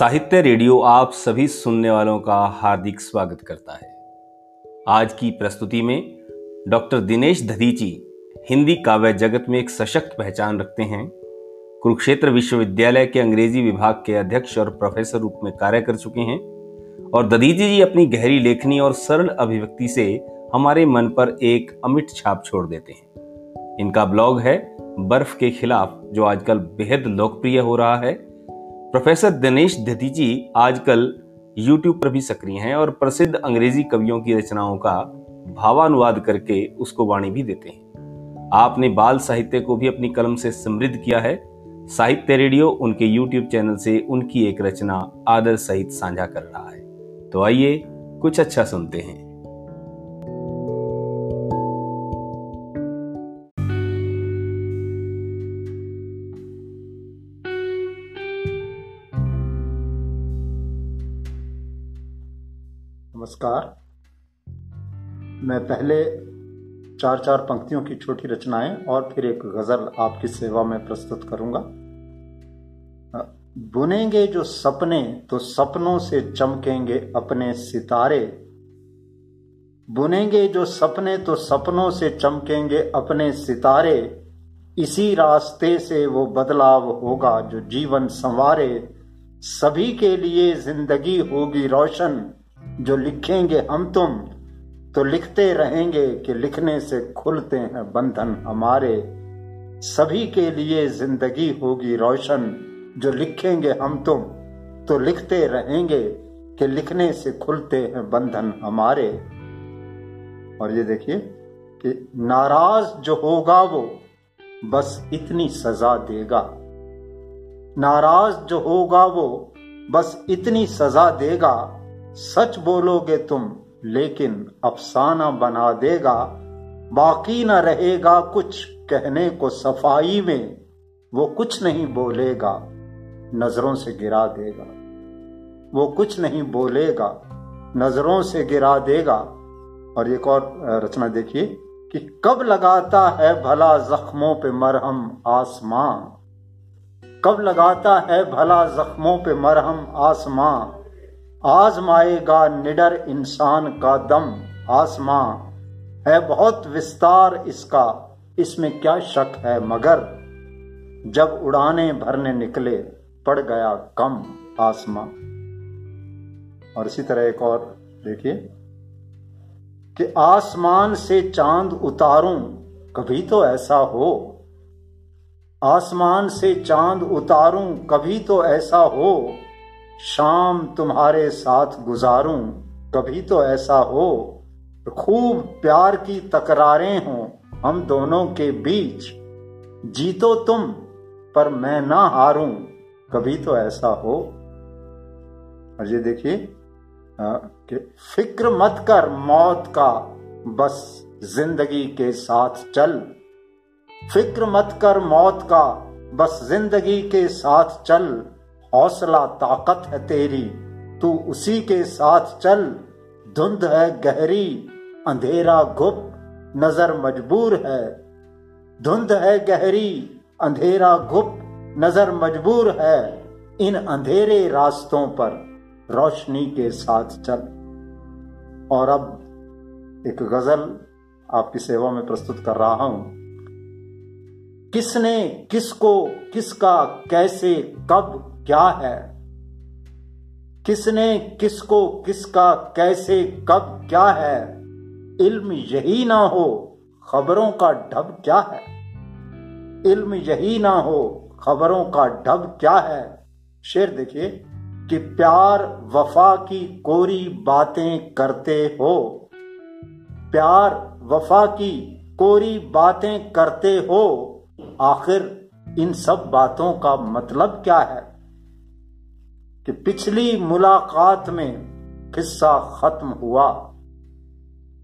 साहित्य रेडियो आप सभी सुनने वालों का हार्दिक स्वागत करता है। आज की प्रस्तुति में डॉक्टर दिनेश धदीची हिंदी काव्य जगत में एक सशक्त पहचान रखते हैं। कुरुक्षेत्र विश्वविद्यालय के अंग्रेज़ी विभाग के अध्यक्ष और प्रोफेसर रूप में कार्य कर चुके हैं। और ददीजी जी अपनी गहरी लेखनी और सरल अभिव्यक्ति से हमारे मन पर एक अमिट छाप छोड़ देते हैं। इनका ब्लॉग है बर्फ़ के खिलाफ, जो आजकल बेहद लोकप्रिय हो रहा है। प्रोफेसर दिनेश दतीजी आजकल यूट्यूब पर भी सक्रिय हैं और प्रसिद्ध अंग्रेज़ी कवियों की रचनाओं का भावानुवाद करके उसको वाणी भी देते हैं। आपने बाल साहित्य को भी अपनी कलम से समृद्ध किया है। साहित्य रेडियो उनके यूट्यूब चैनल से उनकी एक रचना आदर सहित साझा कर रहा है। तो आइए कुछ अच्छा सुनते हैं। नमस्कार। मैं पहले चार चार पंक्तियों की छोटी रचनाएँ और फिर एक गज़ल आपकी सेवा में प्रस्तुत करूँगा। बुनेंगे जो सपने तो सपनों से चमकेंगे अपने सितारे। बुनेंगे जो सपने तो सपनों से चमकेंगे अपने सितारे। इसी रास्ते से वो बदलाव होगा जो जीवन संवारे। सभी के लिए ज़िंदगी होगी रोशन। जो लिखेंगे हम तुम तो लिखते रहेंगे कि लिखने से खुलते हैं बंधन हमारे। सभी के लिए ज़िंदगी होगी रोशन, जो लिखेंगे हम तुम तो लिखते रहेंगे कि लिखने से खुलते हैं बंधन हमारे। और ये देखिए कि नाराज़ जो होगा वो बस इतनी सजा देगा। नाराज़ जो होगा वो बस इतनी सजा देगा सच बोलोगे तुम, लेकिन अफसाना बना देगा। बाकी न रहेगा कुछ, कहने को सफ़ाई में वो कुछ नहीं बोलेगा, नज़रों से गिरा देगा। वो कुछ नहीं बोलेगा, नज़रों से गिरा देगा। और एक और रचना देखिए, कि कब लगाता है भला जख्मों पे मरहम आसमां? कब लगाता है भला जख्मों पे मरहम आसमां? आजमाएगा निडर इंसान का दम, आसमां। है बहुत विस्तार इसका, इसमें क्या शक है मगर? जब उड़ाने भरने निकले, पड़ गया कम आसमां। और इसी तरह एक और, देखिए। कि आसमान से चाँद उतारूं, कभी तो ऐसा हो। आसमान से चाँद उतारूं, कभी तो ऐसा हो। शाम तुम्हारे साथ गुजारूं, कभी तो ऐसा हो, खूब प्यार की तकरारें हो, हम दोनों के बीच। जीतो तुम, पर मैं ना हारूं, कभी तो ऐसा हो। और ये देखिए कि फ़िक्र मत कर मौत का, बस ज़िंदगी के साथ चल। फ़िक्र मत कर मौत का, बस ज़िंदगी के साथ चल। हौसला ताकत है तेरी। तू उसी के साथ चल। धुंध है गहरी। अंधेरा गुप्त। नज़र मजबूर है। धुंध है गहरी। अंधेरा गुप्त। नज़र मजबूर है। इन अंधेरे रास्तों पर रोशनी के साथ चल। और अब एक गज़ल आपकी सेवा में प्रस्तुत कर रहा हूँ। किसने किसको, किसका, कैसे, कब क्या है? किसने किसको, किसका, कैसे, कब, क्या है? इल्म यही ना हो, खबरों का ढब क्या है? इल्म यही ना हो, खबरों का ढब क्या है? शेर देखिए, कि प्यार वफा की कोरी बातें करते हो। प्यार वफा की कोरी बातें करते हो। आखिर इन सब बातों का मतलब क्या है? कि पिछली मुलाकात में किस्सा खत्म हुआ।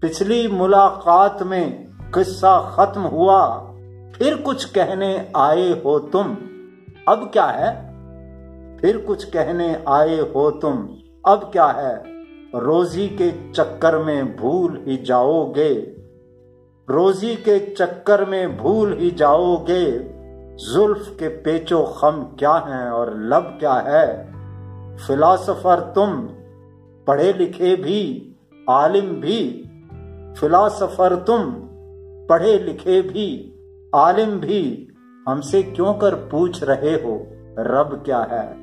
पिछली मुलाकात में किस्सा खत्म हुआ। फिर कुछ कहने आए हो तुम। अब क्या है? फिर कुछ कहने आए हो तुम। अब क्या है? रोजी के चक्कर में भूल ही जाओगे। रोजी के चक्कर में भूल ही जाओगे। जुल्फ के पेचो खम क्या है और लब क्या है? फिलासफर तुम पढ़े लिखे भी, आलिम भी। फिलासफर तुम पढ़े लिखे भी, आलिम भी। हमसे क्यों कर पूछ रहे हो, रब क्या है?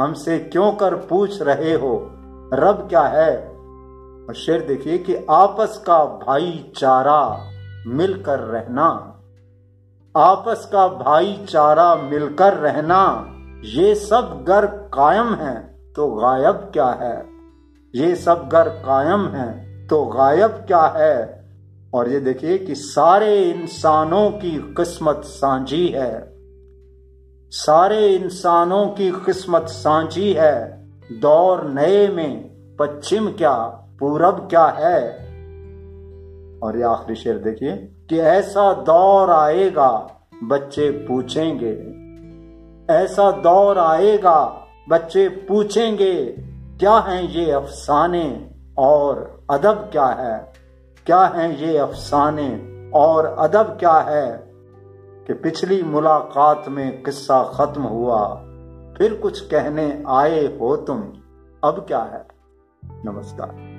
हमसे क्यों कर पूछ रहे हो, रब क्या है? और शेर देखिए कि आपस का भाईचारा मिलकर रहना, आपस का भाईचारा मिलकर रहना। ये सब गर कायम है तो गायब क्या है? ये सब गर कायम है तो गायब क्या है? और ये देखिए कि सारे इंसानों की किस्मत सांझी है। सारे इंसानों की किस्मत सांझी है। दौर नए में, पश्चिम क्या, पूरब क्या है? और ये आखिरी शेर देखिए कि ऐसा दौर आएगा, बच्चे पूछेंगे। ऐसा दौर आएगा, बच्चे पूछेंगे, क्या हैं ये अफसाने और अदब क्या है? क्या हैं ये अफसाने और अदब क्या है? कि पिछली मुलाकात में किस्सा खत्म हुआ, फिर कुछ कहने आए हो तुम, अब क्या है? नमस्कार।